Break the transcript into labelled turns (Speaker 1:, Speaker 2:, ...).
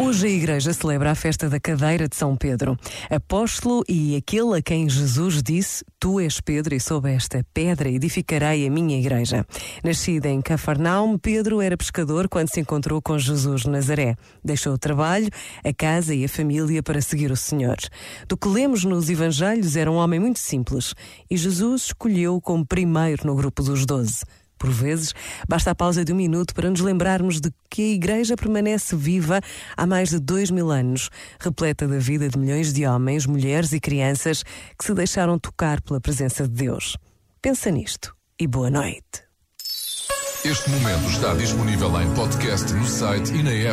Speaker 1: Hoje a Igreja celebra a festa da cadeira de São Pedro, apóstolo e aquele a quem Jesus disse: Tu és Pedro, e sob esta pedra edificarei a minha Igreja. Nascido em Cafarnaum, Pedro era pescador quando se encontrou com Jesus de Nazaré. Deixou o trabalho, a casa e a família para seguir o Senhor. Do que lemos nos Evangelhos, era um homem muito simples e Jesus escolheu como primeiro no grupo dos doze. Por vezes, basta a pausa de um minuto para nos lembrarmos de que a Igreja permanece viva há mais de dois mil anos, repleta da vida de milhões de homens, mulheres e crianças que se deixaram tocar pela presença de Deus. Pensa nisto e boa noite.
Speaker 2: Este momento está disponível em podcast no site e na app.